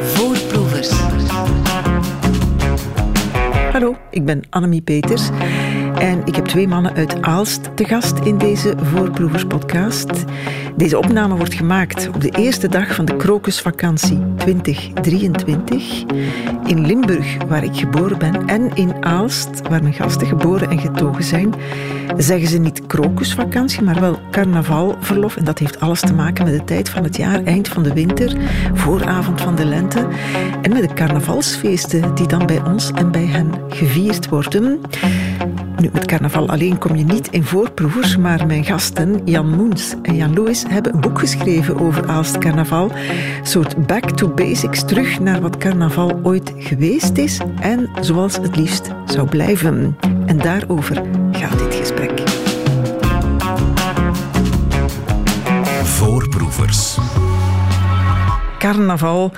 Voorproevers. Hallo, ik ben Annemie Peters en ik heb twee mannen uit Aalst te gast in deze Voorproevers-podcast. Deze opname wordt gemaakt op de eerste dag van de krokusvakantie 2023 in Limburg, waar ik geboren ben, en in Aalst, waar mijn gasten geboren en getogen zijn, zeggen ze niet krokusvakantie, maar wel carnavalverlof. En dat heeft alles te maken met de tijd van het jaar, eind van de winter, vooravond van de lente. En met de carnavalsfeesten die dan bij ons en bij hen gevierd worden. Nu, met carnaval alleen kom je niet in voorproevers, maar mijn gasten Jan Moens en Jan Louis hebben een boek geschreven over Aalst carnaval. Een soort back to basics, terug naar wat carnaval ooit geweest is en zoals het liefst zou blijven. En daarover gaat dit gesprek. Voorproevers. Carnaval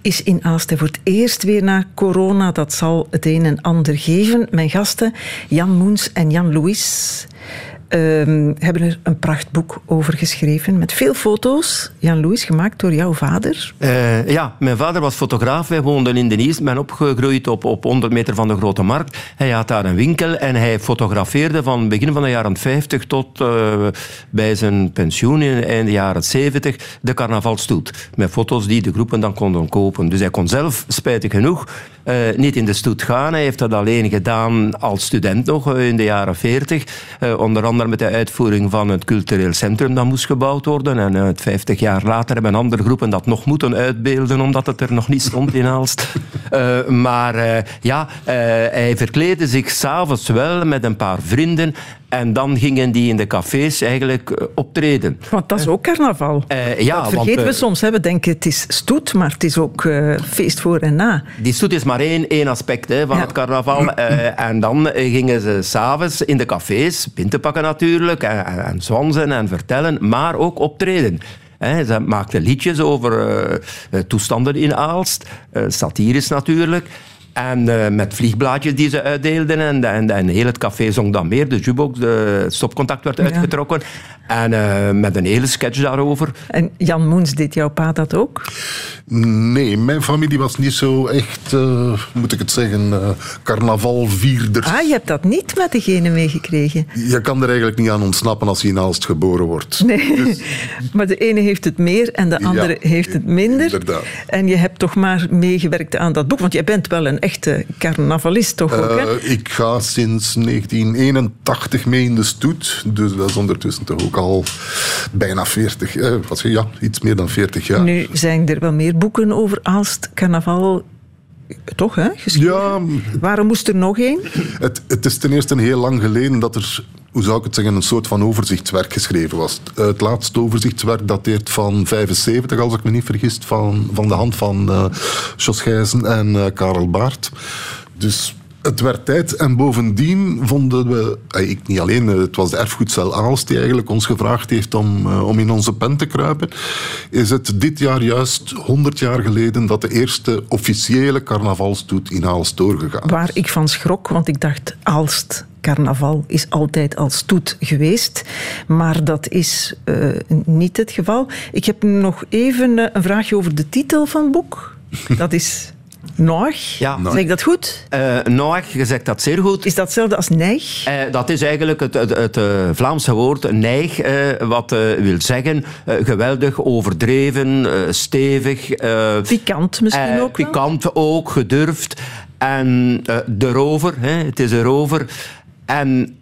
is in Aalst voor het eerst weer na corona. Dat zal het een en ander geven. Mijn gasten Jan Moens en Jan Louis ehm, hebben er een prachtboek over geschreven met veel foto's. Jan Louis, gemaakt door jouw vader. Eh, ja, mijn vader was fotograaf. Wij woonden in Denise. Ik ben opgegroeid op, op 100 meter van de Grote Markt. Hij had daar een winkel en hij fotografeerde van begin van de jaren 50 tot eh, bij zijn pensioen in eind jaren 70 de carnavalstoet. Met foto's die de groepen dan konden kopen. Dus hij kon zelf, spijtig genoeg, eh, niet in de stoet gaan. Hij heeft dat alleen gedaan als student nog in de jaren 40. onder andere met de uitvoering van het cultureel centrum dat moest gebouwd worden. En uh, 50 jaar later hebben andere groepen dat nog moeten uitbeelden, omdat het er nog niet stond in Aalst. Uh, maar uh, ja, hij verkleedde zich s'avonds wel met een paar vrienden en dan gingen die in de cafés eigenlijk optreden. Want dat is ook carnaval. Uh, ja, dat vergeten want, we soms. Hè. We denken het is stoet, maar het is ook uh, feest voor en na. Die stoet is maar één, één aspect hè, van ja. het carnaval. en dan gingen ze s'avonds in de cafés, pinten pakken natuurlijk, en, en, en zwansen en vertellen, maar ook optreden. He, ze maakten liedjes over uh, toestanden in Aalst, uh, satirisch natuurlijk. En uh, met vliegblaadjes die ze uitdeelden. En, en, en heel het café zong dan meer. De jukebox, de stopcontact werd uitgetrokken. Ja. En uh, met een hele sketch daarover. En Jan Moens, deed jouw pa dat ook? Nee, mijn familie was niet zo echt, uh, moet ik het zeggen, carnavalvierder. Ah, je hebt dat niet met degene meegekregen? Je kan er eigenlijk niet aan ontsnappen als je in Aalst geboren wordt. Nee, dus... maar de ene heeft het meer en de andere ja, heeft het minder. Inderdaad. En je hebt toch maar meegewerkt aan dat boek, want jij bent wel een echte carnavalist toch ook, hè? Ik ga sinds 1981 mee in de stoet, dus dat is ondertussen toch ook al bijna 40, eh, wat, ja, iets meer dan 40 jaar. Nu zijn er wel meer boeken over Aalst carnaval toch, hè? Geschreven. Ja. Waarom moest er nog één? Het, het is ten eerste heel lang geleden dat er hoe zou ik het zeggen, een soort van overzichtswerk geschreven was. Het laatste overzichtswerk dateert van 75, als ik me niet vergis, van, van de hand van uh, Jos Gijzen en uh, Karel Baart. Dus het werd tijd en bovendien vonden we, ik niet alleen, het was de erfgoedcel Aalst die eigenlijk ons gevraagd heeft om, uh, om in onze pen te kruipen, is het dit jaar juist 100 jaar geleden dat de eerste officiële carnavalstoet in Aalst doorgegaan Waar ik van schrok, want ik dacht Aalst carnaval is altijd als stoet geweest. Maar dat is niet het geval. Ik heb nog even een vraagje over de titel van het boek. Dat is Noach. Ja. Zeg ik dat goed? Uh, je zegt dat zeer goed. Is dat hetzelfde als neig? Uh, dat is eigenlijk het, het, het uh, Vlaamse woord neig, wat wil zeggen geweldig, overdreven, stevig. pikant misschien ook Pikant ook, gedurfd. En de rover, hè, het is een rover. En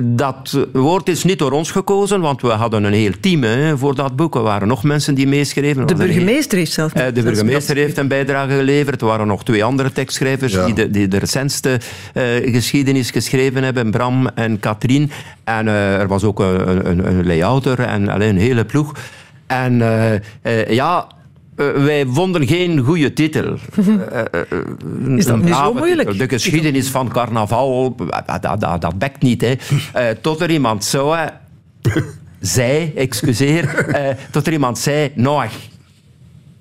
dat woord is niet door ons gekozen, want we hadden een heel team hè, voor dat boek. Er waren nog mensen die meeschreven. De burgemeester heeft zelf... Uh, de burgemeester heeft een bijdrage geleverd. Er waren nog twee andere tekstschrijvers ja. die, de, die de recentste uh, geschiedenis geschreven hebben, Bram en Katrien. En uh, er was ook een, een, een layouter en alleen een hele ploeg. En ja... Uh, wij vonden geen goede titel. Uh, is dat nu zo moeilijk? De geschiedenis van carnaval, dat, dat, dat bekt niet. Hè. tot er iemand zo zei, excuseer, tot er iemand zei, Noach.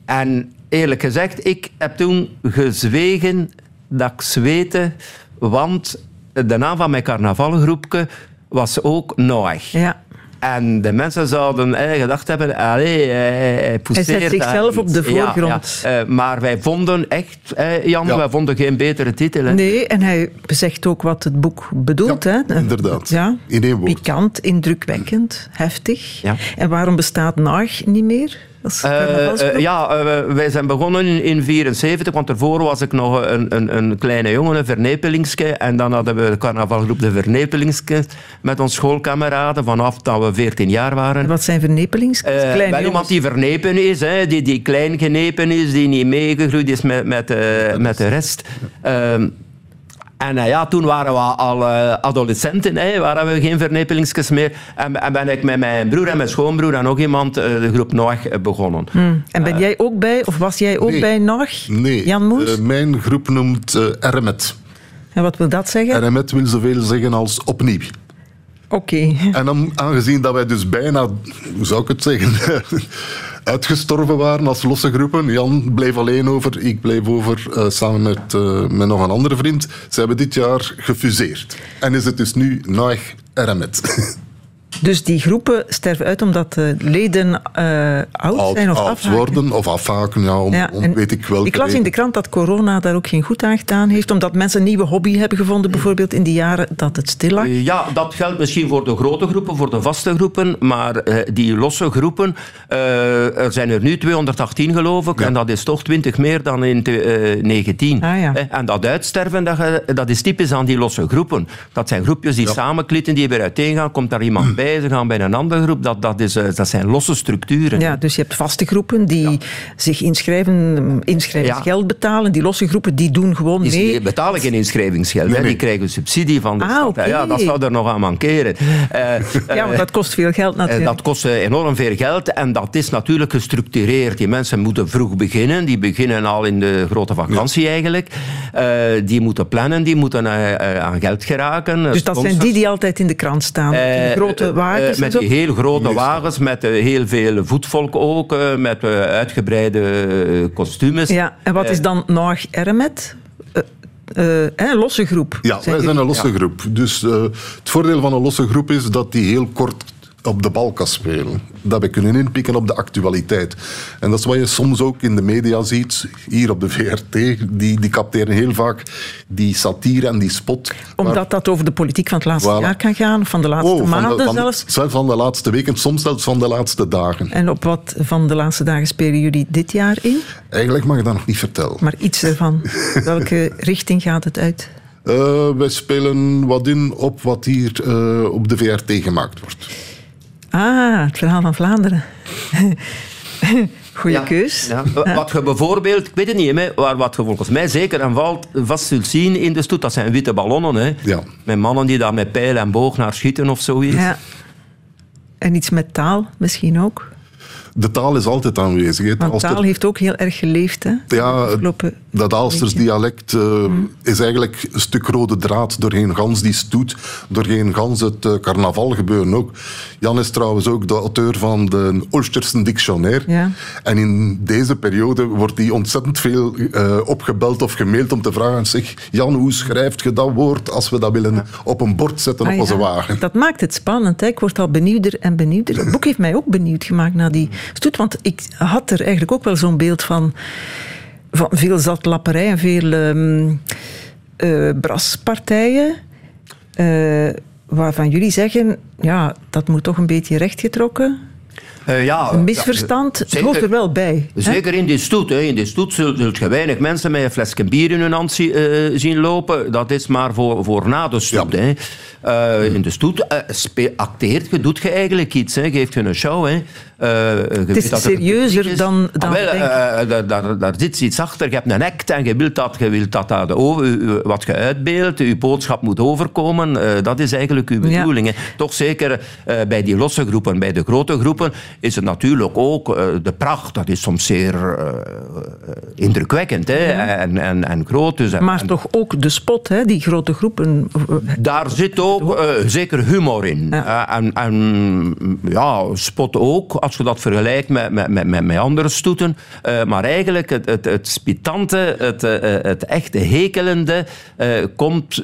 En eerlijk gezegd, ik heb toen gezwegen dat ik zweette, want de naam van mijn carnavalgroepje was ook Noach. Ja. En de mensen zouden eh, gedacht hebben, allee, hij, hij pousseert Hij zet zichzelf op de. Ja, voorgrond. ja. Eh, maar wij vonden echt, eh, Jan, Ja. wij vonden geen betere titel. hè. Nee, en hij zegt ook wat het boek bedoelt. Ja, hè? inderdaad. Ja. In één woord. Pikant, indrukwekkend, heftig. Ja. En waarom bestaat NAG niet meer? Eh, eh, ja, eh, wij zijn begonnen in 1974, want ervoor was ik nog een, een, een kleine jongen, een Vernepelingske. En dan hadden we de carnavalgroep de Vernepelingske met ons schoolkameraden vanaf dat we 14 jaar waren. Wat zijn vernepelings? Kleine wel jongens. iemand die vernepen is, hè, die, die klein genepen is, die niet meegegroeid is met, met, eh, met de rest. Ehm, en eh, ja, toen waren we al eh, adolescenten, hè, waren we geen vernepelingsjes meer. En, en ben ik met mijn broer en mijn schoonbroer en nog iemand eh, de groep Noach begonnen. Hmm. En ben jij ook bij, of was jij ook Nee. bij NAG? Nee, Jan Moes? mijn groep noemt eh RMET. en wat wil dat zeggen? RMET wil zoveel zeggen als opnieuw. Oké. En dan, aangezien dat wij dus bijna, hoe zou ik het zeggen, uitgestorven waren als losse groepen. Jan bleef alleen over, ik bleef over eh, samen met, eh, met nog een andere vriend. Ze hebben dit jaar gefuseerd. En is het dus nu NAG RMET. Dus die groepen sterven uit omdat de leden eh, oud Oud, zijn of oud afhaken? worden of afhaken, ja, om, Ja, om en weet ik welke Ik las in de krant dat corona daar ook geen goed aan gedaan heeft, omdat mensen een nieuwe hobby hebben gevonden, bijvoorbeeld in die jaren dat het stil lag. Eh, Ja, dat geldt misschien voor de grote groepen, voor de vaste groepen, maar eh, die losse groepen, eh, er zijn er nu 218 geloof ik, Ja. en dat is toch 20 meer dan in eh, 19. Ah, ja. Eh, En dat uitsterven, dat, dat is typisch aan die losse groepen. Dat zijn groepjes die Ja. samenklitten, die weer uiteen gaan, komt daar iemand bij, ze gaan bij een andere groep, dat, dat, is, eh, dat zijn losse structuren. Ja, dus je hebt vaste groepen die zich inschrijven, inschrijvingsgeld betalen. Die losse groepen die doen gewoon Die mee. die betalen geen inschrijvingsgeld, Nee, die krijgen subsidie van de Ah, stad. Ja, dat zou er nog aan mankeren. Eh, Ja, want dat kost veel geld Eh, natuurlijk. Dat kost eh, enorm veel geld en dat is natuurlijk gestructureerd. Die mensen moeten vroeg beginnen. Die beginnen al in de grote vakantie eigenlijk. Eh, die moeten plannen, die moeten eh, eh, aan geld geraken. dus dat zijn die die altijd in de krant staan. Eh, die grote eh, wagens eh, met heel grote wagens, met eh, heel veel voetvolk ook, eh, met uitgebreide kostuums. Ja, en wat is dan nog Ermet? Eh, eh, hè, losse groep. Ja, wij zijn een losse groep. Dus eh, het voordeel van een losse groep is dat die heel kort op de bal kan spelen. Dat we kunnen inpikken op de actualiteit. En dat is wat je soms ook in de media ziet, hier op de VRT. Die, die capteren heel vaak die satire en die spot. Omdat dat over de politiek van het laatste Voilà. jaar kan gaan, van de laatste Oh, van de- maanden van, zelfs. zelfs van de laatste weken, soms zelfs van de laatste dagen. En op wat van de laatste dagen spelen jullie dit jaar in? Eigenlijk mag ik dat nog niet vertellen. Maar iets ervan. Welke richting gaat het uit? Eh, wij spelen wat in op wat hier eh, op de VRT gemaakt wordt. Ah, het verhaal van Vlaanderen. Goeie Ja, keus. ja. Wat je bijvoorbeeld, ik weet het niet, hè, maar wat je volgens mij zeker en valt, vast zult zien in de stoet, dat zijn witte ballonnen. Hè. Ja. Met mannen die daar met pijl en boog naar schieten of zoiets. Ja. En iets met taal misschien ook. De taal is altijd aanwezig. Want er- taal heeft ook heel erg geleefd. Hè, de Ja, dat Aalsters dialect eh, is eigenlijk een stuk rode draad doorheen gans die stoet, doorheen gans het eh, carnaval gebeuren ook. Jan is trouwens ook de auteur van de Oostersen Dictionaire. Ja. En in deze periode wordt hij ontzettend veel eh, opgebeld of gemaild om te vragen, zeg, Jan, hoe schrijft je dat woord als we dat willen op een bord zetten Ah, op onze ja. wagen? Dat maakt het spannend. Hè. Ik word al benieuwder en benieuwder. Het boek heeft mij ook benieuwd gemaakt naar die stoet. Want ik had er eigenlijk ook wel zo'n beeld van, van veel zatlapperij en veel eh, braspartijen. eh, waarvan jullie zeggen, ja, dat moet toch een beetje rechtgetrokken. Eh, ja, Een misverstand. ja, het hoort er wel bij. hè. Zeker in die stoet. Hè. In die stoet zult, zult je weinig mensen met een flesje bier in hun hand zie- eh, zien lopen. Dat is maar voor, voor na de stoet. Ja. Hè. Eh, in de stoet acteert je, doet je eigenlijk iets. Hè. Geeft je een show. Hè. Eh, je is er serieuzer is. dan- dan Ah, wel, daar, daar, daar zit iets achter. Je hebt een act en je wilt dat, je wilt dat, dat de over- wat je uitbeeldt, je boodschap moet overkomen. Eh, dat is eigenlijk uw Ja. bedoeling. hè. Toch zeker eh, bij die losse groepen. Bij de grote groepen is het natuurlijk ook eh, de pracht. Dat is soms zeer, eh, indrukwekkend hè? En, en, en groot. Dus, maar toch ook de spot, hè? die grote groepen. Daar zit ook zeker humor in. en, en ja, spot ook, als je dat vergelijkt met, met, met, met andere stoeten. maar eigenlijk het, het, het spitante, het, het echte hekelende, komt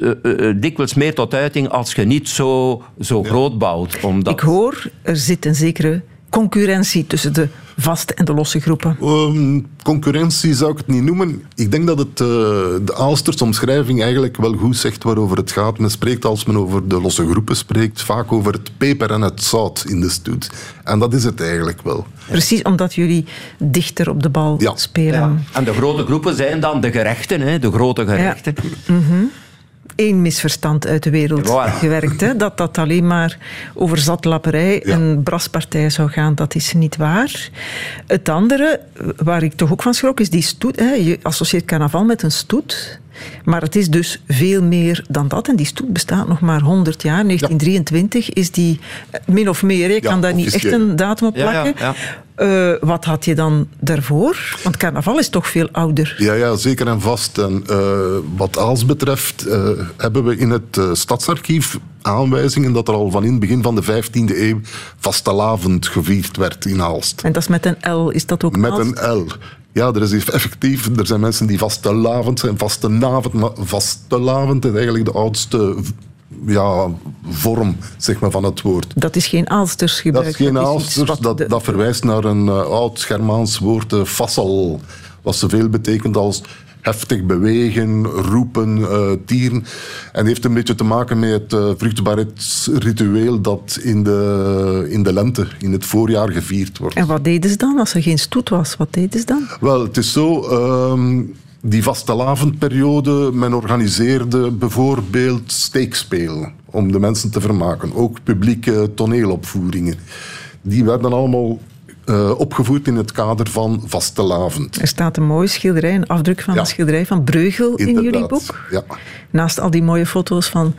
dikwijls meer tot uiting als je niet zo, zo groot bouwt. Omdat... Ik hoor, er zit een zekere concurrentie tussen de vaste en de losse groepen? Um, concurrentie zou ik het niet noemen. Ik denk dat het, uh, de Aalsters omschrijving eigenlijk wel goed zegt waarover het gaat. Men spreekt als men over de losse groepen spreekt, vaak over het peper en het zout in de stoet. En dat is het eigenlijk wel. Precies omdat jullie dichter op de bal spelen. Ja. En de grote groepen zijn dan de gerechten, hè? de grote gerechten. Ja. Mhm één misverstand uit de wereld gewerkt. Hè? Dat dat alleen maar over zatlapperij en braspartij zou gaan, dat is niet waar. Het andere, waar ik toch ook van schrok, is die stoet. Hè? Je associeert carnaval met een stoet. Maar het is dus veel meer dan dat. En die stoet bestaat nog maar 100 jaar. 1923 is die min of meer. Ik kan daar niet echt een datum op plakken. Uh, wat had je dan daarvoor? Want carnaval is toch veel ouder. Ja, ja zeker en vast. En uh, wat Aals betreft uh, hebben we in het stadsarchief aanwijzingen dat er al van in het begin van de 15e eeuw vastelavond gevierd werd in Aalst. En dat is met een L, is dat ook Met een L. Ja, er is effectief, er zijn mensen die vastelavond zijn. Vastelavond, maar vastelavond is eigenlijk de oudste ja, vorm zeg maar, van het woord. Dat is geen Aalsters gebruik. Dat is geen Aalsters, dat, dat verwijst naar een uh, oud Germaans woord, uh, vassal, wat zoveel betekent als heftig bewegen, roepen, uh, tieren. En heeft een beetje te maken met het uh, vruchtbaarheidsritueel dat in de, in de lente, in het voorjaar gevierd wordt. En wat deden ze dan als er geen stoet was? Wat deden ze dan? Wel, het is zo... Uh, die vastelavondperiode, men organiseerde bijvoorbeeld steekspelen om de mensen te vermaken. Ook publieke toneelopvoeringen. Die werden allemaal uh, opgevoerd in het kader van Vastelavond. Er staat een mooie schilderij, een afdruk van een schilderij van Breugel in jullie boek. Ja. Naast al die mooie foto's van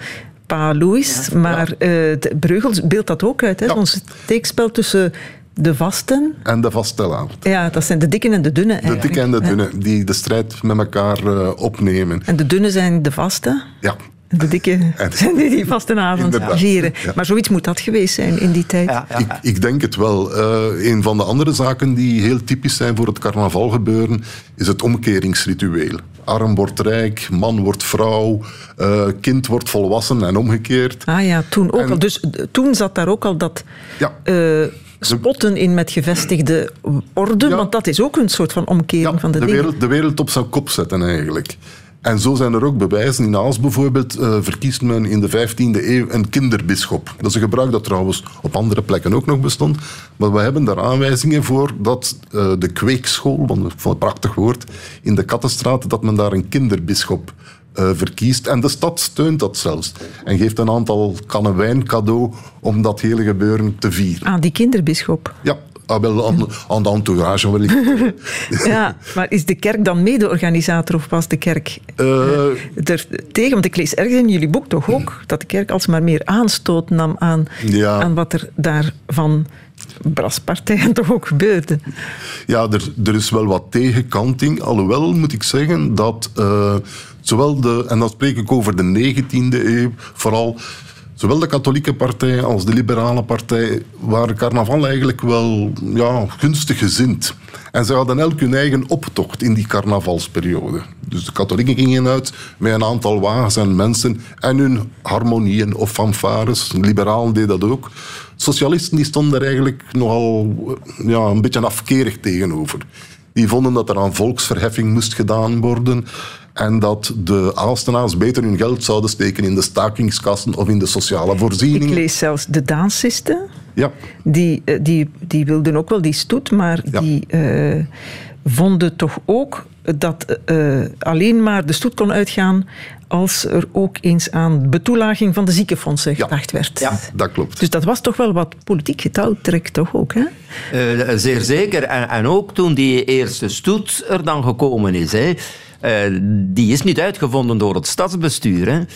Pa Louis. maar uh, Breugel beeldt dat ook uit. Hè? Zo'n steekspel tussen de vasten. En de vastelavond. Ja, dat zijn de dikke en de dunne. De dikke en de dunne, die de strijd met elkaar uh, opnemen. En de dunne zijn de vaste? Ja. De dikke zijn die die vastenavond vieren. Maar zoiets moet dat geweest zijn in die tijd. Ja, ik, ik, denk het wel. Uh, een van de andere zaken die heel typisch zijn voor het carnavalgebeuren is het omkeringsritueel. Arm wordt rijk, man wordt vrouw, uh, kind wordt volwassen en omgekeerd. Ah ja, toen ook al. Dus toen zat daar ook al dat... Ja. Uh, spotten in met gevestigde orde, want dat is ook een soort van omkering van de, de wereld, de wereld op zijn kop zetten eigenlijk. En zo zijn er ook bewijzen. In Aals bijvoorbeeld uh, verkiest men in de 15e eeuw een kinderbisschop. Dat is een gebruik dat trouwens op andere plekken ook nog bestond. Maar we hebben daar aanwijzingen voor dat uh, de kweekschool, want vond het een prachtig woord, in de Kattenstraat, dat men daar een kinderbisschop uh, verkiest. En de stad steunt dat zelfs. En geeft een aantal kannen wijn cadeau om dat hele gebeuren te vieren. Ah, die kinderbisschop? Ja, Ah, wel aan, aan de entourage ja, maar is de kerk dan mede-organisator of was de kerk uh, er tegen? Want ik lees ergens in jullie boek toch ook dat de kerk alsmaar meer aanstoot nam aan, aan wat er daar van braspartijen toch ook gebeurde. Ja, er, er is wel wat tegenkanting. Alhoewel moet ik zeggen dat uh, zowel de, en dan spreek ik over de 19e eeuw, vooral Zowel de katholieke partij als de liberale partij waren carnaval eigenlijk wel ja, gunstig gezind. En ze hadden elk hun eigen optocht in die carnavalsperiode. Dus de katholieken gingen uit met een aantal wagens en mensen en hun harmonieën of fanfares. De liberalen deden dat ook. Socialisten die stonden er eigenlijk nogal ja, een beetje afkerig tegenover. Die vonden dat er aan volksverheffing moest gedaan worden. En dat de Aalstenaars beter hun geld zouden steken in de stakingskassen of in de sociale voorzieningen. Ik lees zelfs de dansisten. Ja. Die, eh, die, die wilden ook wel die stoet, maar die uh, vonden toch ook dat uh, alleen maar de stoet kon uitgaan als er ook eens aan betoelaging van de ziekenfondsen gedacht werd. Ja, dat klopt. Dus dat was toch wel wat politiek getouwtrek, toch ook? Hè? Uh, zeer zeker. En, en, ook toen die eerste stoet er dan gekomen is. Hè, die is niet uitgevonden door het stadsbestuur.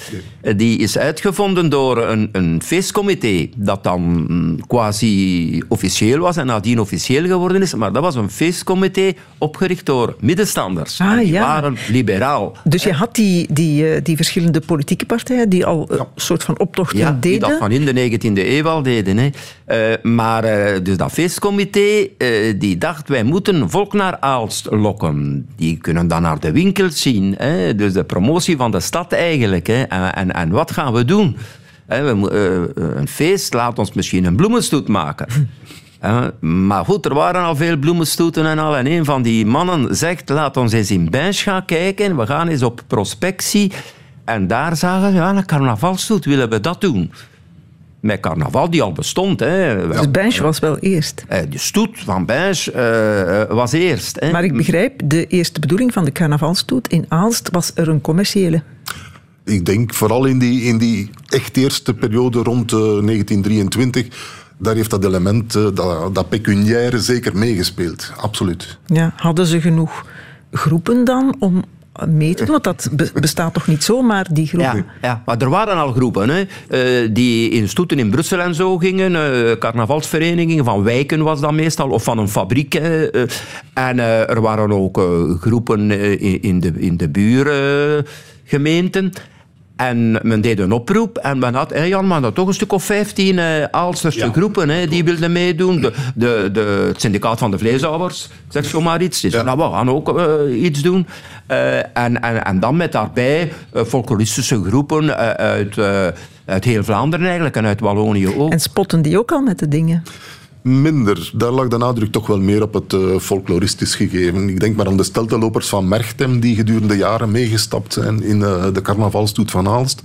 Hè. Die is uitgevonden door een, een feestcomité dat dan quasi officieel was en nadien officieel geworden is. Maar dat was een feestcomité opgericht door middenstanders. Ah, die ja. waren liberaal. Dus je had die, die, eh, die verschillende politieke partijen die al een soort van optochten Ja, die deden. dat van in de 19e eeuw al deden. Hè. Eh, maar eh, dus dat feestcomité eh, die dacht, wij moeten volk naar Aalst lokken. Die kunnen dan naar de zien. Hè. Dus de promotie van de stad eigenlijk. Hè. En, en, en wat gaan we doen? Hè, we, mo- eh, een feest, laat ons misschien een bloemenstoet maken. Maar goed, er waren al veel bloemenstoeten en al. En een van die mannen zegt, laat ons eens in Bench gaan kijken. We gaan eens op prospectie. En daar zagen we, ja, een carnavalstoet, willen we dat doen? Met carnaval die al bestond. Hè. Dus Bench was wel eerst. Eh, De stoet van Bench eh, eh, was eerst. Hè. Maar ik begrijp, de eerste bedoeling van de carnavalstoet in Aalst was er een commerciële. Ik denk vooral in die, in die echt eerste periode rond eh, 1923, daar heeft dat element, dat, dat pecuniaire zeker meegespeeld. Absoluut. Ja, hadden ze genoeg groepen dan om Want dat be- bestaat toch niet zomaar, die groepen? Ja, ja, maar er waren al groepen hè, eh, die in stoeten in Brussel en zo gingen. eh, carnavalsverenigingen, van wijken was dat meestal, of van een fabriek. eh. en er waren ook groepen in de, in de buurgemeenten. En men deed een oproep en men had, hé Jan, maar dat toch een stuk of 15 eh Aalsterse Ja, groepen hè, die wilden meedoen. De, de, de, het syndicaat van de vleeshouwers, zeg zo maar iets. Die zei, Ja. nou, we gaan ook eh, iets doen. Eh, en, en, en dan met daarbij eh, folkloristische groepen uit, eh, uit heel Vlaanderen eigenlijk en uit Wallonië ook. En spotten die ook al met de dingen? Minder. Daar lag de nadruk toch wel meer op het eh, folkloristisch gegeven. Ik denk maar aan de steltelopers van Merchtem, die gedurende jaren meegestapt zijn in eh, de carnavalstoet van Aalst.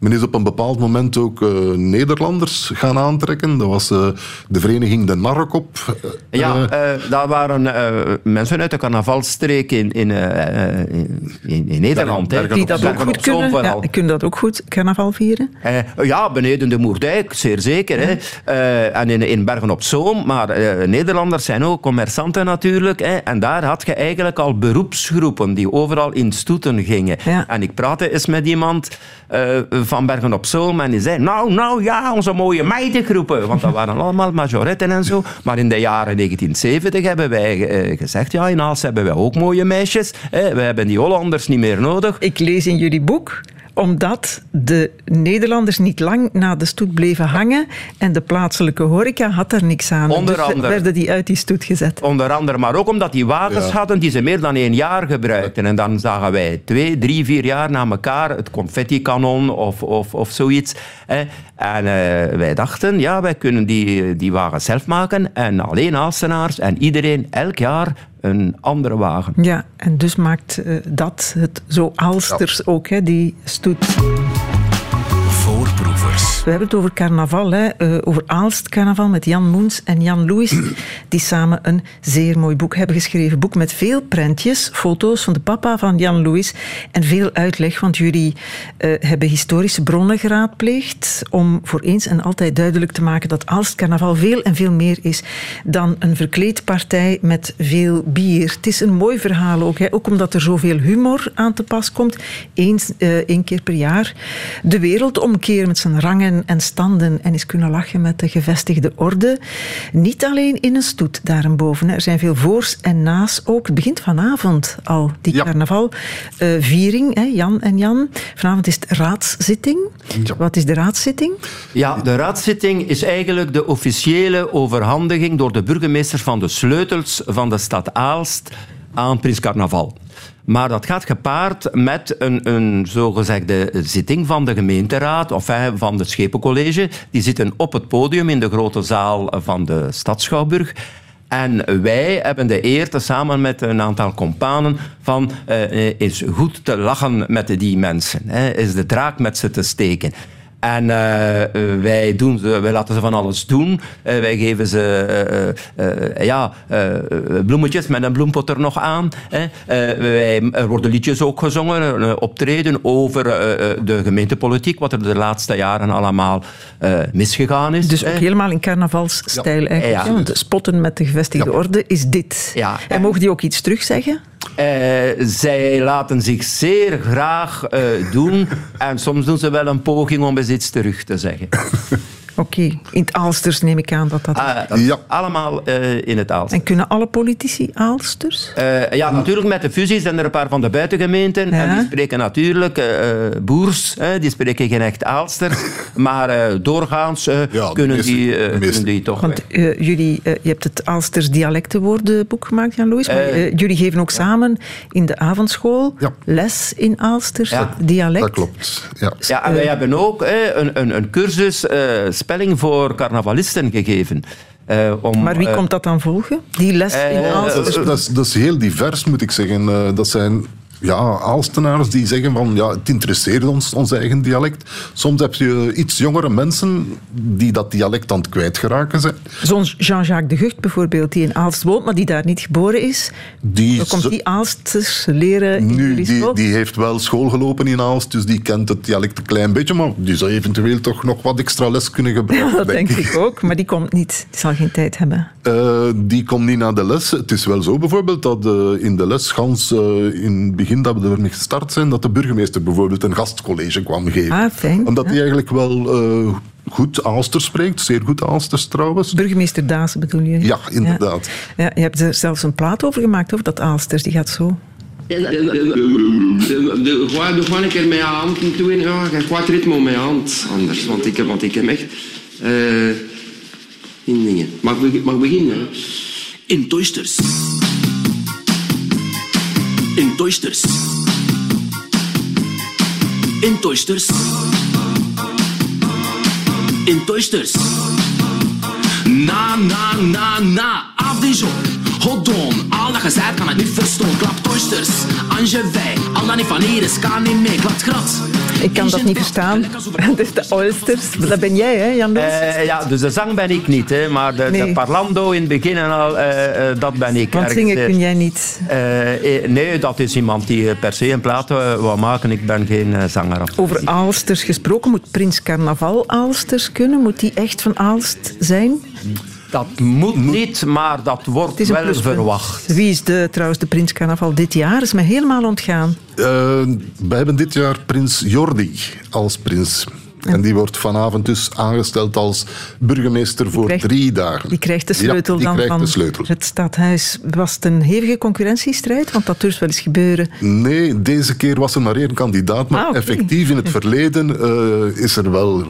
Men is op een bepaald moment ook eh, Nederlanders gaan aantrekken. Dat was eh, de vereniging De Narrekop. Eh, Ja, dat waren eh, mensen uit de carnavalstreek in, in, in, in Nederland. Die dat ook goed kunnen? Ja, kunnen dat ook goed, carnaval vieren? Eh, ja, beneden de Moerdijk, zeer zeker. Hè. Eh, en in, in Bergen op Zoom. Maar eh, Nederlanders zijn ook commerçanten natuurlijk. Hè. En daar had je eigenlijk al beroepsgroepen die overal in stoeten gingen. Ja. En ik praatte eens met iemand eh, van Bergen op Zoom en die zei, nou, nou ja, onze mooie meidengroepen. Want dat waren allemaal majoretten en zo. Maar in de jaren 1970 hebben wij eh, gezegd, ja, in Aalst hebben wij ook mooie meisjes. We hebben die Hollanders niet meer nodig. Ik lees in jullie boek omdat de Nederlanders niet lang na de stoet bleven hangen en de plaatselijke horeca had er niks aan. Onder dus andere. werden die uit die stoet gezet. Onder andere, maar ook omdat die wagens Ja. hadden die ze meer dan één jaar gebruikten. En dan zagen wij twee, drie, vier jaar na elkaar het confetti-kanon of, of, of zoiets. En eh, wij dachten, ja, wij kunnen die, die wagens zelf maken. En alleen Aalstenaars en iedereen elk jaar een andere wagen. Ja, en dus maakt eh, dat het zo Aalsters ook, hè, die stoet. We hebben het over carnaval, hè, eh, over Aalst carnaval met Jan Moens en Jan Louis, die samen een zeer mooi boek hebben geschreven. Boek met veel prentjes, foto's van de papa van Jan Louis en veel uitleg, want jullie eh, hebben historische bronnen geraadpleegd om voor eens en altijd duidelijk te maken dat Aalst carnaval veel en veel meer is dan een verkleedpartij met veel bier. Het is een mooi verhaal ook, hè, ook omdat er zoveel humor aan te pas komt. Eens, eh, één keer per jaar. De wereld omkeren met zijn rangen en standen en eens kunnen lachen met de gevestigde orde. Niet alleen in een stoet daarboven. hè. Er zijn veel voors en na's ook. Het begint vanavond al, die Ja. carnavalviering, hè, Jan en Jan. Vanavond is het raadszitting. Ja. Wat is de raadszitting? Ja, de raadszitting is eigenlijk de officiële overhandiging door de burgemeester van de sleutels van de stad Aalst aan Prins Carnaval. Maar dat gaat gepaard met een, een zogezegde zitting van de gemeenteraad of van het Schepencollege. Die zitten op het podium in de grote zaal van de Stadschouwburg. En wij hebben de eer, samen met een aantal companen, van eh, is goed te lachen met die mensen. Hè, is de draak met ze te steken. En eh, wij, doen ze, wij laten ze van alles doen. Eh, wij geven ze eh, ja, bloemetjes met een bloempot er nog aan. Hè. Wij, er worden liedjes ook gezongen, optreden over de gemeentepolitiek, wat er de laatste jaren allemaal misgegaan is. Dus hè. ook helemaal in carnavalsstijl eigenlijk. Ja. Want spotten met de gevestigde Ja. orde is dit. Ja. En mogen die ook iets terugzeggen? zij laten zich zeer graag doen en soms doen ze wel een poging om eens terug te zeggen. Oké, in het Aalsters neem ik aan dat dat... Ah, dat ja. Allemaal uh, in het Aalsters. En kunnen alle politici Aalsters? Uh, ja, natuurlijk met de fusie zijn er een paar van de buitengemeenten. Ja. En die spreken natuurlijk uh, Boers, die spreken geen echt Aalsters. maar doorgaans ja, kunnen, meeste, die, kunnen die toch Want jullie, je hebt het Aalsters dialectenwoordenboek gemaakt, Jan-Louis. Jullie geven ook samen in de avondschool les in Aalsters, dialect. Dat klopt, ja. ja en wij hebben ook een, een, een cursus spelling voor carnavalisten gegeven. Uh, om, maar wie uh, komt dat dan volgen? Die les in uh, dat, dat, is, dat is heel divers, moet ik zeggen. dat zijn ja, Aalstenaars die zeggen van ja, het interesseert ons, ons eigen dialect. Soms heb je iets jongere mensen die dat dialect aan het kwijtgeraken zijn. Zoals Jean-Jacques de Gucht bijvoorbeeld, die in Aalst woont, maar die daar niet geboren is. Die Dan komt die Aalsters leren in nu, die, die heeft wel school gelopen in Aalst, dus die kent het dialect een klein beetje, maar die zou eventueel toch nog wat extra les kunnen gebruiken. Ja, dat denk, ik. ook, maar die komt niet. Die zal geen tijd hebben. Uh, die komt niet naar de les. Het is wel zo bijvoorbeeld dat uh, in de les Gans uh, in het begin begin dat we ermee gestart zijn, dat de burgemeester bijvoorbeeld een gastcollege kwam geven. Ah, fijn. Omdat hij eigenlijk wel uh, goed Aalster spreekt, zeer goed Aalsters trouwens. Burgemeester Daas bedoel je? Ja, inderdaad. Ja. ja. je hebt er zelfs een plaat over gemaakt, over dat Aalsters, die gaat zo. Gewoon een keer mijn hand toe en ja, ga kwaad ritme op mijn hand anders. Want ik heb, want ik heb echt uh, in dingen. Mag, mag beginnen? In Toysters in Toysters. In Toysters. In Toysters. Na, na, na, na. Af die zon. Hodon. Al dat gezegd kan het niet verstaan. Klap Toysters. Angevij. Al dat niet van hier is, kan niet meer. Klap grat. Ik kan dat niet verstaan. Dus de oysters, dat ben jij, hè, Jan uh, Ja, dus de zang ben ik niet, hè, maar de, nee. de parlando in het begin en al, uh, uh, dat ben ik. Want zingen kun jij niet? nee, dat is iemand die per se een plaat wil maken. Ik ben geen zanger. Over Aalsters gesproken, moet Prins Carnaval Aalsters kunnen? Moet die echt van Aalst zijn? Dat moet niet, maar dat wordt wel verwacht. Wie is de, trouwens de Prins Carnaval dit jaar? Is me helemaal ontgaan. Uh, wij hebben dit jaar Prins Jordi als prins. En die wordt vanavond dus aangesteld als burgemeester voor drie dagen. Die krijgt de sleutel ja, dan krijgt van de sleutel. het stadhuis. Was het een hevige concurrentiestrijd? Want dat durft wel eens gebeuren. Nee, deze keer was er maar één kandidaat. Maar ah, effectief in het verleden uh, is er wel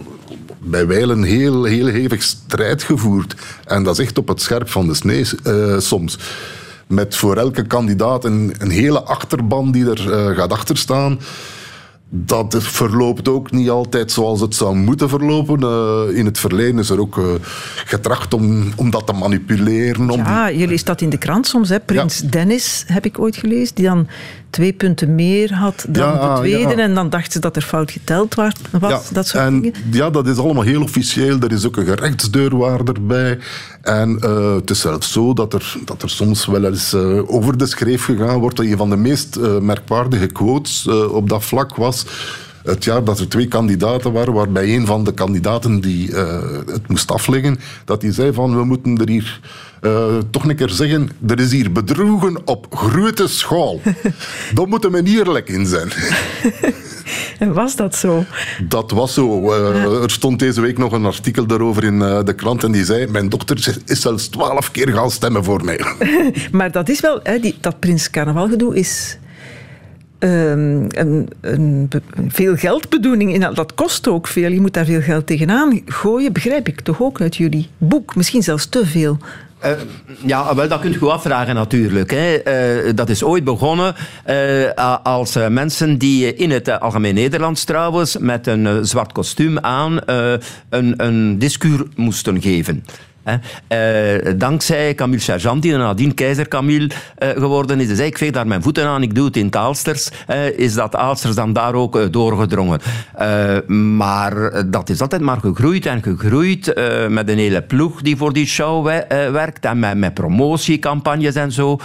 bij wijlen heel, heel hevig strijd gevoerd. En dat is echt op het scherp van de snee uh, soms. Met voor elke kandidaat een, een hele achterban die er uh, gaat achterstaan dat verloopt ook niet altijd zoals het zou moeten verlopen. Uh, in het verleden is er ook uh, getracht om, om dat te manipuleren. Om ja, je leest dat in de krant soms. Hè. Prins Dennis heb ik ooit gelezen, die dan twee punten meer had dan ja, de tweede. Ja. En dan dachten ze dat er fout geteld was. Ja, dat soort en, dingen. Ja, dat is allemaal heel officieel. Er is ook een gerechtsdeurwaarder bij. En uh, het is zelfs zo dat er, dat er soms wel eens uh, over de schreef gegaan wordt. Een van de meest uh, merkwaardige quotes op dat vlak was het jaar dat er twee kandidaten waren, waarbij een van de kandidaten die uh, het moest afleggen, dat hij zei van we moeten er hier uh, toch een keer zeggen, er is hier bedroegen op grote schaal. Daar moeten we eerlijk in zijn. En was dat zo? Dat was zo. Uh, er stond deze week nog een artikel daarover in uh, de krant en die zei, mijn dochter is zelfs twaalf keer gaan stemmen voor mij. maar dat is wel, hè, die, dat Prins Carnaval gedoe is Um, een, veel geldbedoeling in. Dat kost ook veel. Je moet daar veel geld tegenaan gooien, begrijp ik toch ook uit jullie boek. Misschien zelfs te veel. Uh, ja, wel, dat kunt goed afvragen natuurlijk. Hè. Uh, dat is ooit begonnen uh, als mensen die in het Algemeen Nederlands trouwens met een zwart kostuum aan een, een discours moesten geven. Uh, dankzij Camille Sergeant, die nadien keizer Camille uh, geworden is. Dus ik veeg daar mijn voeten aan, ik doe het in het Aalsters. Uh, is dat Aalsters dan daar ook doorgedrongen. maar dat is altijd maar gegroeid en gegroeid met een hele ploeg die voor die show werkt en met, promotiecampagnes en zo.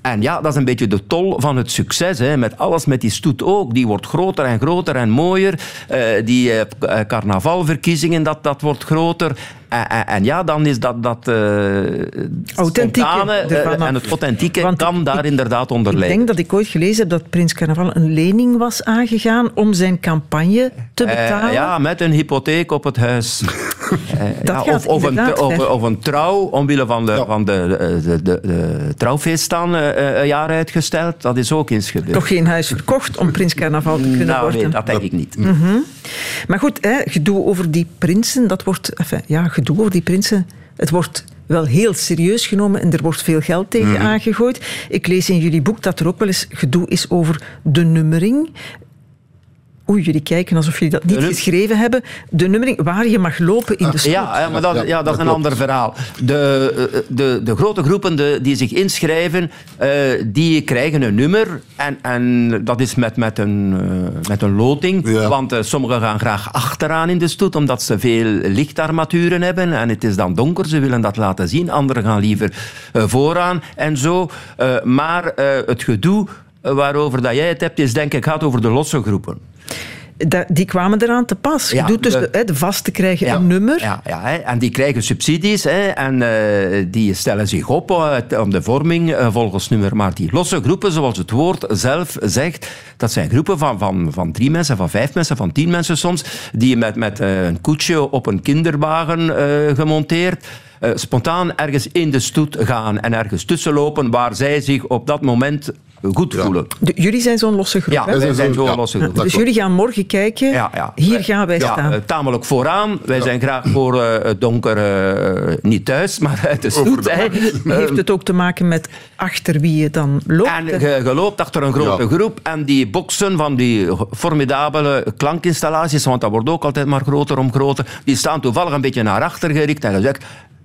En ja, dat is een beetje de tol van het succes. Hè. Met alles met die stoet ook. Die wordt groter en groter en mooier. Die carnavalverkiezingen, dat, dat wordt groter. En, en, en ja, dan is dat, dat eh, spontane, eh, af. en het authentieke Want kan ik- daar inderdaad onder Ik denk dat ik ooit gelezen heb dat Prins Carnaval een lening was aangegaan om zijn campagne te Eh, betalen. ja, met een hypotheek op het huis. Eh, Dat ja, gaat of, of, een, of, of een trouw, omwille van de, Ja. van de, de, de, de trouwfeest dan eh, eh, een jaar uitgesteld. Dat is ook eens gebeurd. Toch geen huis verkocht om Prins Carnaval te kunnen nou, worden. nee, dat denk ik niet. Maar goed, hè, gedoe over die prinsen, dat wordt... Enfin, ja, gedoe over die prinsen, het wordt wel heel serieus genomen en er wordt veel geld tegen aangegooid. Ik lees in jullie boek dat er ook wel eens gedoe is over de nummering. Oei, jullie kijken alsof jullie dat niet De geschreven hebben. De nummering waar je mag lopen in de stoet. Ja, ja, maar dat, Ja, dat dat is een ander verhaal. De, eh, de, de grote groepen de, die zich inschrijven, eh, die krijgen een nummer. En, en dat is met, met, een, eh, met een loting. Ja. Want sommigen gaan graag achteraan in de stoet, omdat ze veel lichtarmaturen hebben. En het is dan donker, ze willen dat laten zien. Anderen gaan liever eh, vooraan en zo. Eh, maar eh, het gedoe waarover dat jij het hebt, is denk ik gaat over de losse groepen. Die kwamen eraan te pas. Je Ja, doet dus de- de, vaste krijgen een nummer. Ja, ja hè, en die krijgen subsidies hè, en eh, die stellen zich op eh, om de vorming eh, volgens nummer. Maar die losse groepen, zoals het woord zelf zegt, dat zijn groepen van, van, van drie mensen, van vijf mensen, van tien mensen soms, die met, met een koetsje op een kinderwagen gemonteerd spontaan ergens in de stoet gaan en ergens tussenlopen waar zij zich op dat moment goed Ja. voelen. De- jullie zijn zo'n losse groep. Ja? Wij zijn zijn zo- zo'n ja. losse groep. Dus jullie gaan morgen kijken. Ja, ja. Hier gaan wij ja, staan. eh, tamelijk vooraan. Wij zijn graag voor eh, het donker, eh, niet thuis, maar uit de stoet. hè. Heeft het ook te maken met achter wie je dan loopt? En je, je loopt achter een grote Ja. groep en die boksen van die formidabele klankinstallaties, want dat wordt ook altijd maar groter om groter, die staan toevallig een beetje naar achter gericht en je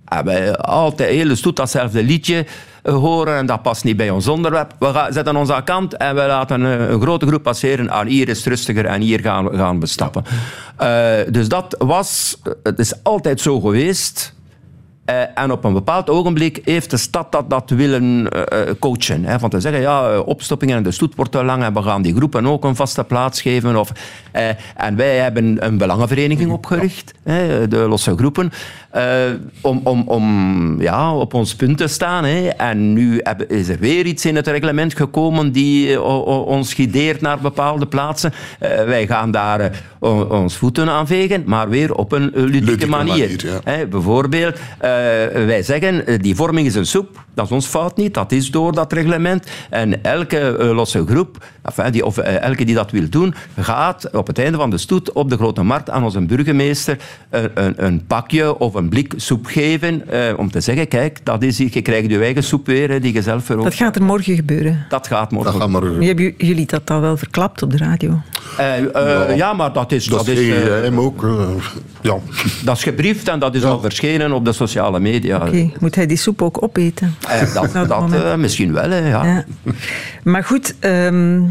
zegt, ah, wij altijd hele stoet datzelfde liedje eh, horen en dat past niet bij ons onderwerp. We zetten ons aan kant en we laten een, een grote groep passeren. Ah, hier is het rustiger en hier gaan, we- gaan we stappen. Eh, dus dat was, het is altijd zo geweest. Eh, en op een bepaald ogenblik heeft de stad dat, dat willen eh, eh, coachen. Hè, van te zeggen, ja, opstoppingen en de stoet wordt te lang en we gaan die groepen ook een vaste plaats geven. Of, en wij hebben een belangenvereniging opgericht, hè, de losse groepen, om, om, om ja, op ons punt te staan. Hè. En nu is er weer iets in het reglement gekomen die ons guideert naar bepaalde plaatsen. Wij gaan daar ons voeten aan vegen, maar weer op een ludieke, manier. manier, ja. Hè, bijvoorbeeld, wij zeggen, eh, die vorming is een soep. Dat is ons fout niet, dat is door dat reglement. En elke eh, losse groep, enfin, die, of eh, elke die dat wil doen, gaat op het einde van de stoet op de Grote Markt aan onze burgemeester een, een, een pakje of een blik soep geven eh, om te zeggen, kijk, dat is, hier, je krijgt je eigen soep weer, hè, die je zelf veroogt. Dat gaat er morgen gebeuren. Dat gaat morgen. Dat. Nu hebben jullie dat al wel verklapt op de radio. Eh, eh, ja, maar dat is, Dat dat is eh, geheim ook. eh, ja. dat is gebriefd en dat is Ja. al verschenen op de sociale media. Oké, moet hij die soep ook opeten? Eh, dat dat eh, misschien wel, hè, ja. Ja. Maar goed, ehm,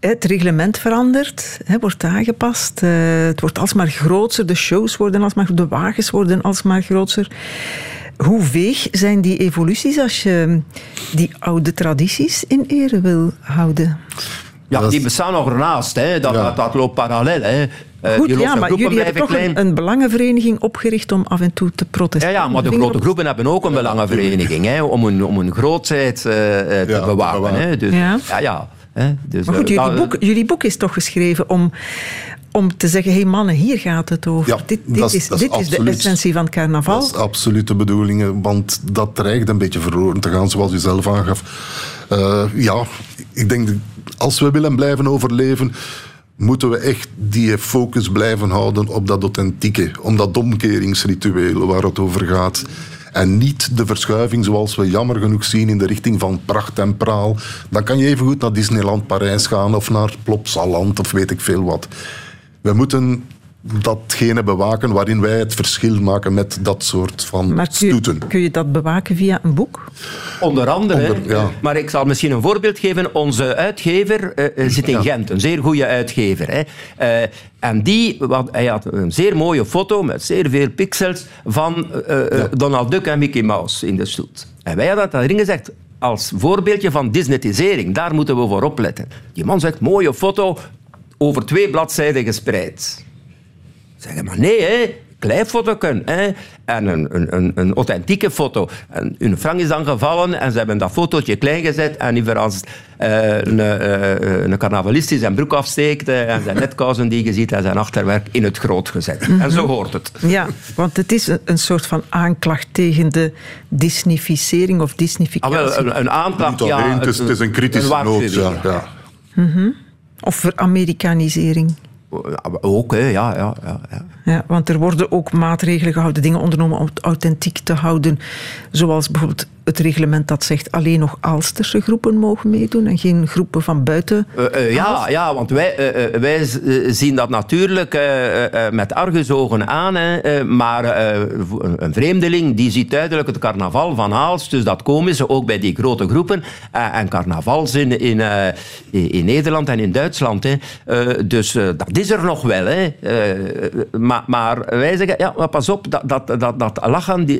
het reglement verandert, hè, wordt aangepast. eh, het wordt alsmaar groter, de shows worden alsmaar, de wagens worden alsmaar groter. Hoe veeg zijn die evoluties als je die oude tradities in ere wil houden? Ja, die bestaan nog ernaast. Hè. Dat, Ja. dat, dat loopt parallel. Hè. Eh, Goed, ja, maar jullie hebben toch klein. een, een belangenvereniging opgericht om af en toe te Ja, protesteren. ja, maar de grote op- groepen hebben ook een belangenvereniging. Hè, om hun, om hun grootheid eh, eh, te Ja, bewaken. bewaken. Hè. Dus, Ja. ja. ja, hè. Dus, Maar goed, jullie boek, jullie boek is toch geschreven om, om te zeggen: hé hey mannen, hier gaat het over. Ja, dit dit dat is- dit is de essentie van carnaval. Dat is absoluut de bedoeling, want dat dreigt een beetje verloren te gaan, zoals u zelf aangaf. Eh, ja, ik denk, dat als we willen blijven overleven, moeten we echt die focus blijven houden op dat authentieke, om dat omkeringsritueel waar het over gaat. En niet de verschuiving zoals we jammer genoeg zien in de richting van pracht en praal. Dan kan je even goed naar Disneyland Parijs gaan of naar Plopsaland of weet ik veel wat. We moeten datgene bewaken waarin wij het verschil maken met dat soort van Maar kun je, stoeten. kun je dat bewaken via een boek? Onder andere. Onder- ja. Maar ik zal misschien een voorbeeld geven. Onze uitgever eh, eh, zit in Ja. Gent. Een zeer goede uitgever. Hè. Eh, en die, wat, hij had een zeer mooie foto met zeer veel pixels van eh, eh, Donald Duck en Mickey Mouse in de stoet. En wij hadden dat erin gezegd als voorbeeldje van Disneytisering. Daar moeten we voor opletten. Die man zegt, mooie foto, over twee bladzijden gespreid. Zeggen, maar nee, hè. kleifoto hè, en een, een, een, een, authentieke foto. En hun frank is dan gevallen en ze hebben dat fotootje klein gezet en liever als uh, een, uh, een carnavalist die zijn broek afsteekt en zijn netkousen die je ziet en zijn achterwerk in het groot gezet. En zo hoort het. Ja, want het is een, soort van aanklacht tegen de disnificering of disnificatie. Ah, wel, een, een aanklacht, ja. Het is, het is, een kritische noot, ja. ja. Mm -hmm. Of veramerikanisering. Ook, hè, ja, ja, ja, ja. Want er worden ook maatregelen gehouden, dingen ondernomen om het authentiek te houden. Zoals bijvoorbeeld het reglement dat zegt alleen nog Aalsterse groepen mogen meedoen en geen groepen van buiten. Uh, ja, ja, want wij, uh, wij zien dat natuurlijk met argusogen aan. Hè, maar een vreemdeling die ziet duidelijk het carnaval van Aalst. Dus dat komen ze ook bij die grote groepen. en carnavals in, in, in, Nederland en in Duitsland. Hè. dus dat is er nog wel. Hè. maar, maar wij zeggen, ja, maar pas op, dat, dat, dat, dat lachen... Die,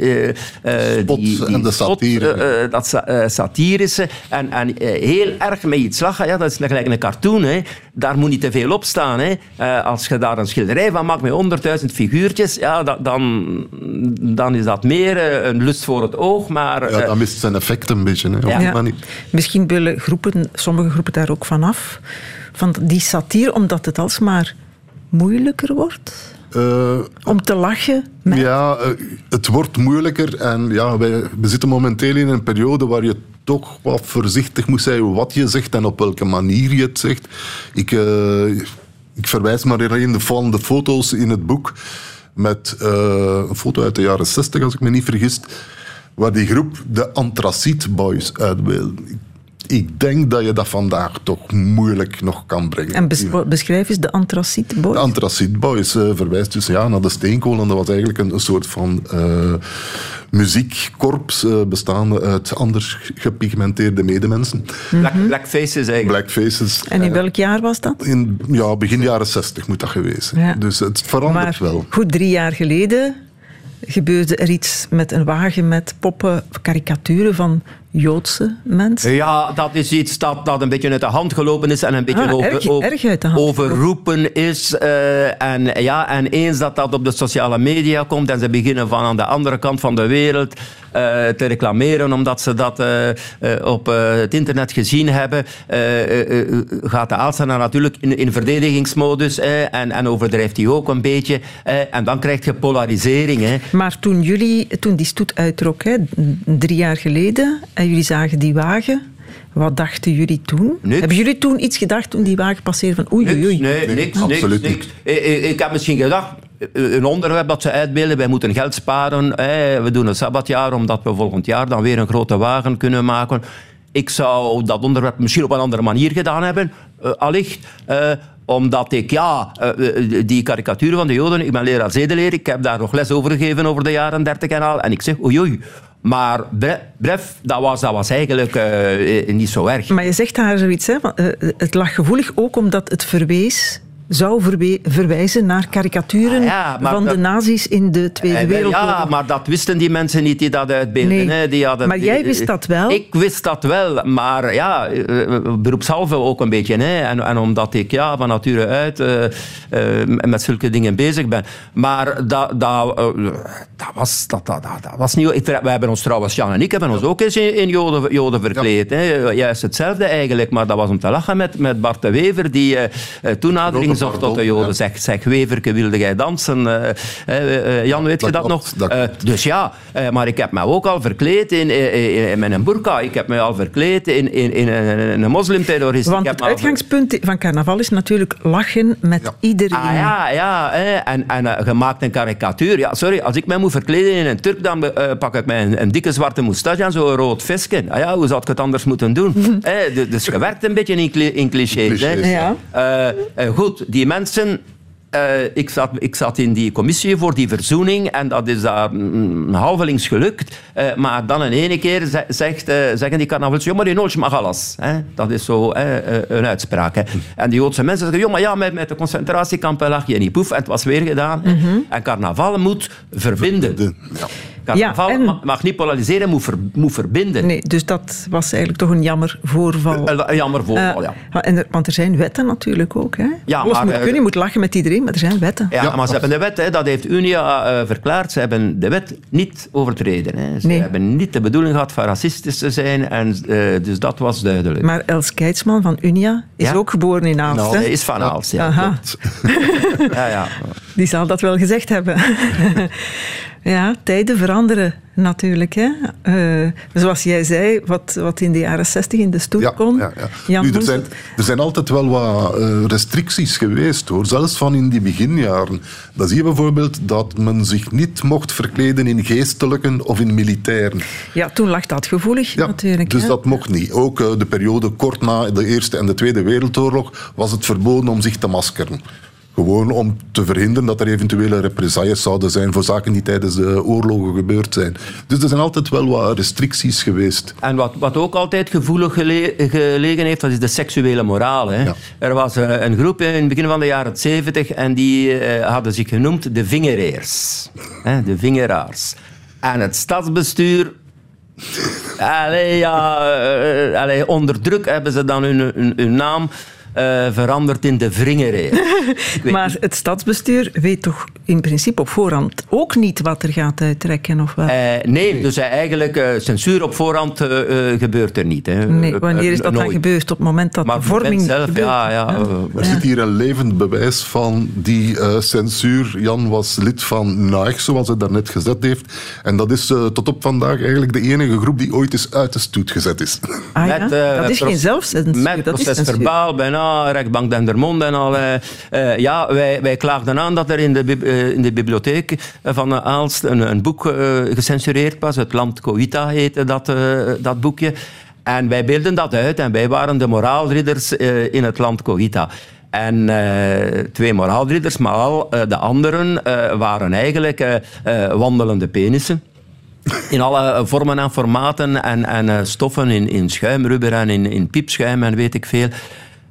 Spot die, die en de satire uh, dat uh, satirische en, en heel erg met iets lachen. Ja, dat is gelijk een cartoon. Hè. Daar moet niet te veel op staan. Hè. als je daar een schilderij van maakt met honderdduizend figuurtjes, ja, dat, dan, dan is dat meer een lust voor het oog. Maar, ja, dan mist zijn effect een beetje. Hè, ja. Misschien willen groepen, sommige groepen daar ook vanaf. Van die satire, omdat het alsmaar moeilijker wordt? Uh, om te lachen? Met... Ja, uh, het wordt moeilijker. En ja, wij, we zitten momenteel in een periode waar je toch wat voorzichtig moet zijn wat je zegt en op welke manier je het zegt. Ik, uh, ik verwijs maar in van de foto's in het boek met een foto uit de jaren 60, als ik me niet vergis, waar die groep de Antraciet Boys uitbeeldt ik denk dat je dat vandaag toch moeilijk nog kan brengen. En beschrijf eens de Antraciet Boys. De Antraciet Boys uh, verwijst dus ja, naar de steenkool. En dat was eigenlijk een, een soort van uh, muziekkorps uh, bestaande uit anders gepigmenteerde medemensen. Black, blackfaces eigenlijk. Blackfaces. En in welk jaar was dat? In ja, begin jaren zestig moet dat geweest zijn. Ja. Dus het verandert maar, wel. Goed, drie jaar geleden gebeurde er iets met een wagen met poppen, karikaturen van Joodse mensen? Ja, dat is iets dat, dat een beetje uit de hand gelopen is en een beetje ah, over, erg, over, erg overroepen is. Uh, en, ja, en eens dat dat op de sociale media komt en ze beginnen van aan de andere kant van de wereld uh, te reclameren omdat ze dat uh, op het internet gezien hebben, gaat de Aalstenaar natuurlijk in, in verdedigingsmodus en, en overdrijft hij ook een beetje. en dan krijg je polarisering. Hè. Maar toen jullie, toen die stoet uittrok, hè, drie jaar geleden, en jullie zagen die wagen. Wat dachten jullie toen? Hebben jullie toen iets gedacht toen die wagen passeerde van oei, oei, oei? Nee, niks, Absoluut niks, niks. Ik, ik, heb misschien gedacht, een onderwerp dat ze uitbeelden, wij moeten geld sparen, we doen een sabbatjaar omdat we volgend jaar dan weer een grote wagen kunnen maken. Ik zou dat onderwerp misschien op een andere manier gedaan hebben, uh, allicht. Uh, omdat ik, ja, uh, die karikaturen van de Joden, ik ben leraar zedeleer, ik heb daar nog les over gegeven over de jaren 30 en al. En ik zeg, oei, oei, maar bref, dat was, dat was eigenlijk uh, niet zo erg. Maar je zegt daar zoiets, hè? Uh, het lag gevoelig ook omdat het verwees zou verwijzen naar karikaturen ah, van de nazi's in de Tweede Wereldoorlog. Ja, maar dat wisten die mensen niet die dat uitbeelden. Nee. Die hadden, maar jij wist dat wel? Ik wist dat wel, maar ja, beroepshalve ook een beetje. Hè. En, en omdat ik ja, van nature uit uh, uh, met zulke dingen bezig ben. Maar dat, dat, uh, dat, was, dat, dat, dat, was niet... Ik, wij hebben ons trouwens, Jan en ik, hebben ons ook eens in, in Joden, Joden verkleed. Ja. Hè. Juist hetzelfde eigenlijk, maar dat was om te lachen met, met Bart de Wever, die toenadering zocht tot de Joden. Zeg, zeg Weverke, wilde jij dansen? Uh, uh, Jan, weet je dat, nog? dus ja, maar ik heb me ook al verkleed in, in, een burka. Ik heb me al verkleed in, in, in een, een moslimterrorist. Want het uitgangspunt van carnaval is natuurlijk lachen met iedereen. Ah, ja, ja. En, en gemaakt een karikatuur. Ja, sorry, als ik mij moet verkleden in een Turk, dan pak ik mij een, een, dikke zwarte moustache en zo'n rood visje. Ah, ja, hoe zou ik het anders moeten doen? dus je werkt een beetje in, in clichés. Ja. goed, die mensen uh, ik, zat, ik zat in die commissie voor die verzoening en dat is daar mm, halvelings gelukt. Uh, maar dan in ene keer zegt, uh, zeggen die carnavals, ja, maar in Noord mag alles. Hè? Dat is zo een uitspraak. Hè? En die Joodse mensen zeggen, ja, maar ja, met, met de concentratiekampen lag je niet poef. En het was weer gedaan. Mm -hmm. En carnaval moet verbinden. Ja. Carnaval en- ma- mag niet polariseren, moet, ver- moet verbinden. Nee, dus dat was eigenlijk toch een jammer voorval. Eh, Een jammer voorval, Eh, ja. en er- want er zijn wetten natuurlijk ook. Hè? Ja, Alles maar, moet eh, kunnen, je moet lachen met iedereen, maar er zijn wetten. Ja, maar ze hebben de wet, hè, dat heeft Unia eh, verklaard, ze hebben de wet niet overtreden. Hè. Ze Nee. hebben niet de bedoeling gehad van racistisch te zijn, en, eh, dus dat was duidelijk. Maar Els Keitsman van Unia is Ja? ook geboren in Aalst. Nou? Hij is van Aalst, ja. Aha, Ja, ja. die zal dat wel gezegd hebben. ja, tijden veranderen natuurlijk. Hè? Eh, zoals jij zei, wat, wat in de jaren zestig in de stoet Ja, kon. ja, ja. Nu, er, zijn, er zijn altijd wel wat eh, restricties geweest, hoor. zelfs van in die beginjaren. Dan zie je bijvoorbeeld dat men zich niet mocht verkleden in geestelijken of in militairen. Ja, toen lag dat gevoelig Ja, natuurlijk. dus hè. dat mocht niet. Ook eh, de periode kort na de Eerste en de Tweede Wereldoorlog was het verboden om zich te maskeren. Gewoon om te verhinderen dat er eventuele represailles zouden zijn voor zaken die tijdens de oorlogen gebeurd zijn. Dus er zijn altijd wel wat restricties geweest. En wat, wat ook altijd gevoelig gele- gelegen heeft, dat is de seksuele moraal. Hè. Ja. Er was eh, een groep in het begin van de jaren 70 en die eh, hadden zich genoemd de vingereers. Hè, de vingeraars. En het stadsbestuur... Allee, ja, eh, allee, onder druk hebben ze dan hun, hun, hun naam eh, veranderd in de weet Maar het stadsbestuur weet toch in principe op voorhand ook niet wat er gaat uittrekken? Of wel? Eh, nee, dus eh, eigenlijk eh, censuur op voorhand eh, eh, gebeurt er niet. Hè. nee, Eh, wanneer is eh, dat dan gebeurd? Op het moment dat Maar de vorming zelf, gebeurt? ja, ja, eh, Er zit hier een levend bewijs van die eh, censuur. Jan was lid van NAIG, zoals hij daarnet gezet heeft. En dat is eh, tot op vandaag eigenlijk de enige groep die ooit eens uit de stoet gezet is. Ah, ja? Met, eh, dat is geen zelfcensuur. Met dat is verbaal, bijna, rechtbank Dendermonde en al. eh, eh, ja, wij, wij klaagden aan dat er in de, eh, in de bibliotheek van Aalst een, een boek gecensureerd was. Het Land Coïta heette dat, dat boekje. En wij beelden dat uit en wij waren de moraalridders in het Land Coïta. En twee moraalridders, maar al de anderen waren eigenlijk wandelende penissen. In alle vormen en formaten en, en stoffen, in, in schuimrubber en in, in piepschuim en weet ik veel.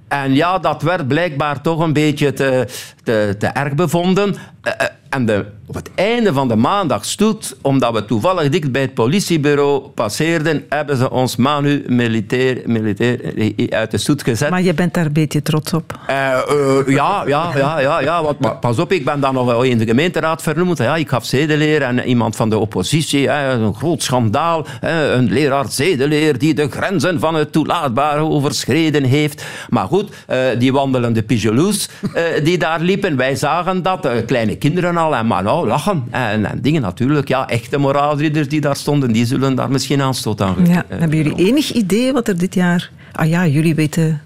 En ja, dat werd blijkbaar toch een beetje te, te, erg bevonden. Eh, eh, en de, op het einde van de maandagstoet, omdat we toevallig dicht bij het politiebureau passeerden, hebben ze ons manu militair, militair eh, uit de stoet gezet. Maar je bent daar een beetje trots op. Eh, eh, ja, ja, ja, ja, ja. Want, maar pas op, ik ben dan nog wel in de gemeenteraad vernoemd. Ja, ik gaf zedeleer en iemand van de oppositie. Een groot schandaal. Een leraar zedeleer die de grenzen van het toelaatbare overschreden heeft. Maar goed, eh, die wandelende pigeloes eh, die daar liepen, wij zagen dat. eh, kleine kinderen al en maar nou, lachen. En, en dingen natuurlijk. Ja, echte moraalridders die daar stonden, die zullen daar misschien aanstoot aan geven. Ja. Hebben jullie enig idee wat er dit jaar... Ah ja, jullie weten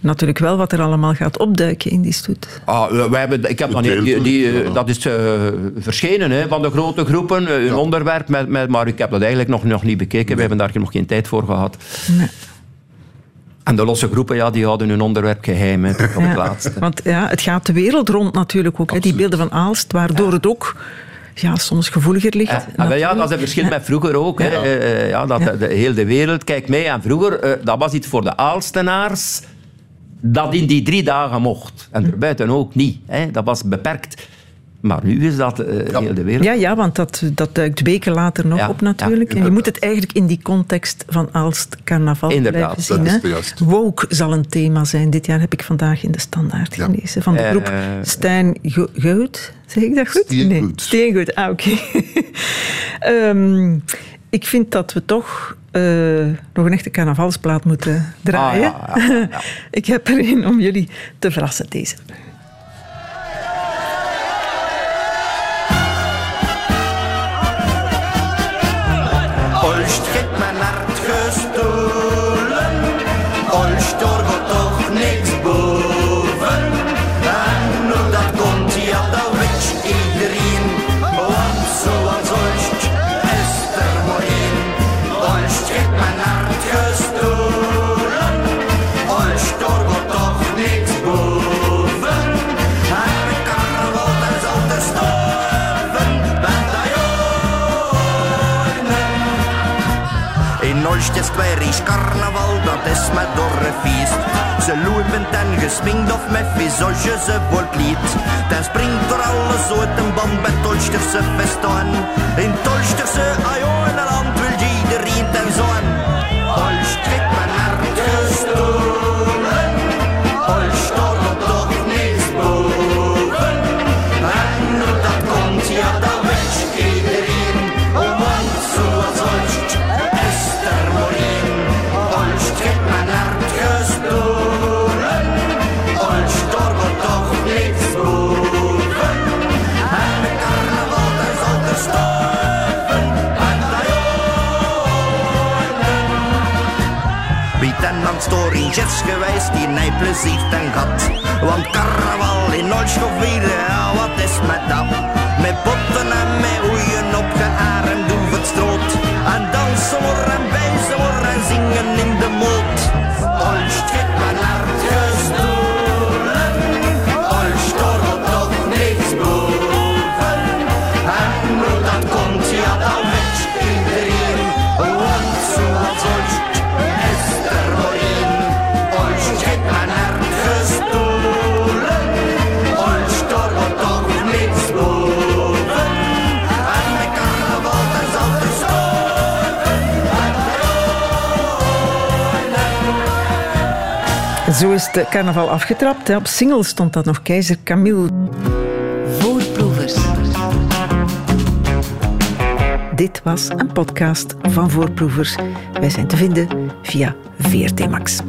natuurlijk wel wat er allemaal gaat opduiken in die stoet. Ah, eh, wij hebben, ik heb dan die, die, die, eh, dat is eh, verschenen hè, van de grote groepen, eh, een onderwerp, met, met, maar ik heb dat eigenlijk nog, nog niet bekeken. We hebben daar nog geen tijd voor gehad. Nee. En de losse groepen, ja, die houden hun onderwerp geheim hè, tot op het Ja, laatste. Want ja, het gaat de wereld rond natuurlijk ook. Hè, die beelden van Aalst, waardoor het ook ja, soms gevoeliger ligt. Ja, Ah, ja, dat is een verschil met vroeger ook. Hè. Eh, eh, ja, dat de, de- heel de wereld kijkt mee. En vroeger, eh, dat was iets voor de Aalstenaars dat in die drie dagen mocht. En erbuiten ook niet. Hè. Dat was beperkt. Maar nu is dat eh, heel de wereld. Ja, ja, want dat, dat duikt weken later nog Ja, op natuurlijk. ja, en je moet het eigenlijk in die context van Aalst carnaval Inderdaad, blijven zien. dat is juist. Woke zal een thema zijn. Dit jaar heb ik vandaag in de Standaard Ja. gelezen. Van de groep Eh, Stijn Gout. Zeg ik dat goed? Steengoed. Nee, Steengoed. Ah, oké. Ehm, ik vind dat we toch eh, nog een echte carnavalsplaat moeten draaien. Ah, ja, ja, ja. ik heb er een om jullie te verrassen, deze. Dorre feest. ze loopend en gesminkt of met visage ze wordt lied. Dan springt er alles uit een band bij Tolsterse festoen. In Tolsterse Ajoenland wil iedereen ten zoon. Holst storingetjes geweest, die nee plezier ten gat. Want carnaval in Oldstof weer, ja, wat is met dat? Met potten en met oeien op gearend over het stroot. En dansen voor en Zo is de carnaval afgetrapt. hè. Op single stond dat nog Keizer Camille. Voorproevers. Dit was een podcast van Voorproevers. Wij zijn te vinden via VRT Max.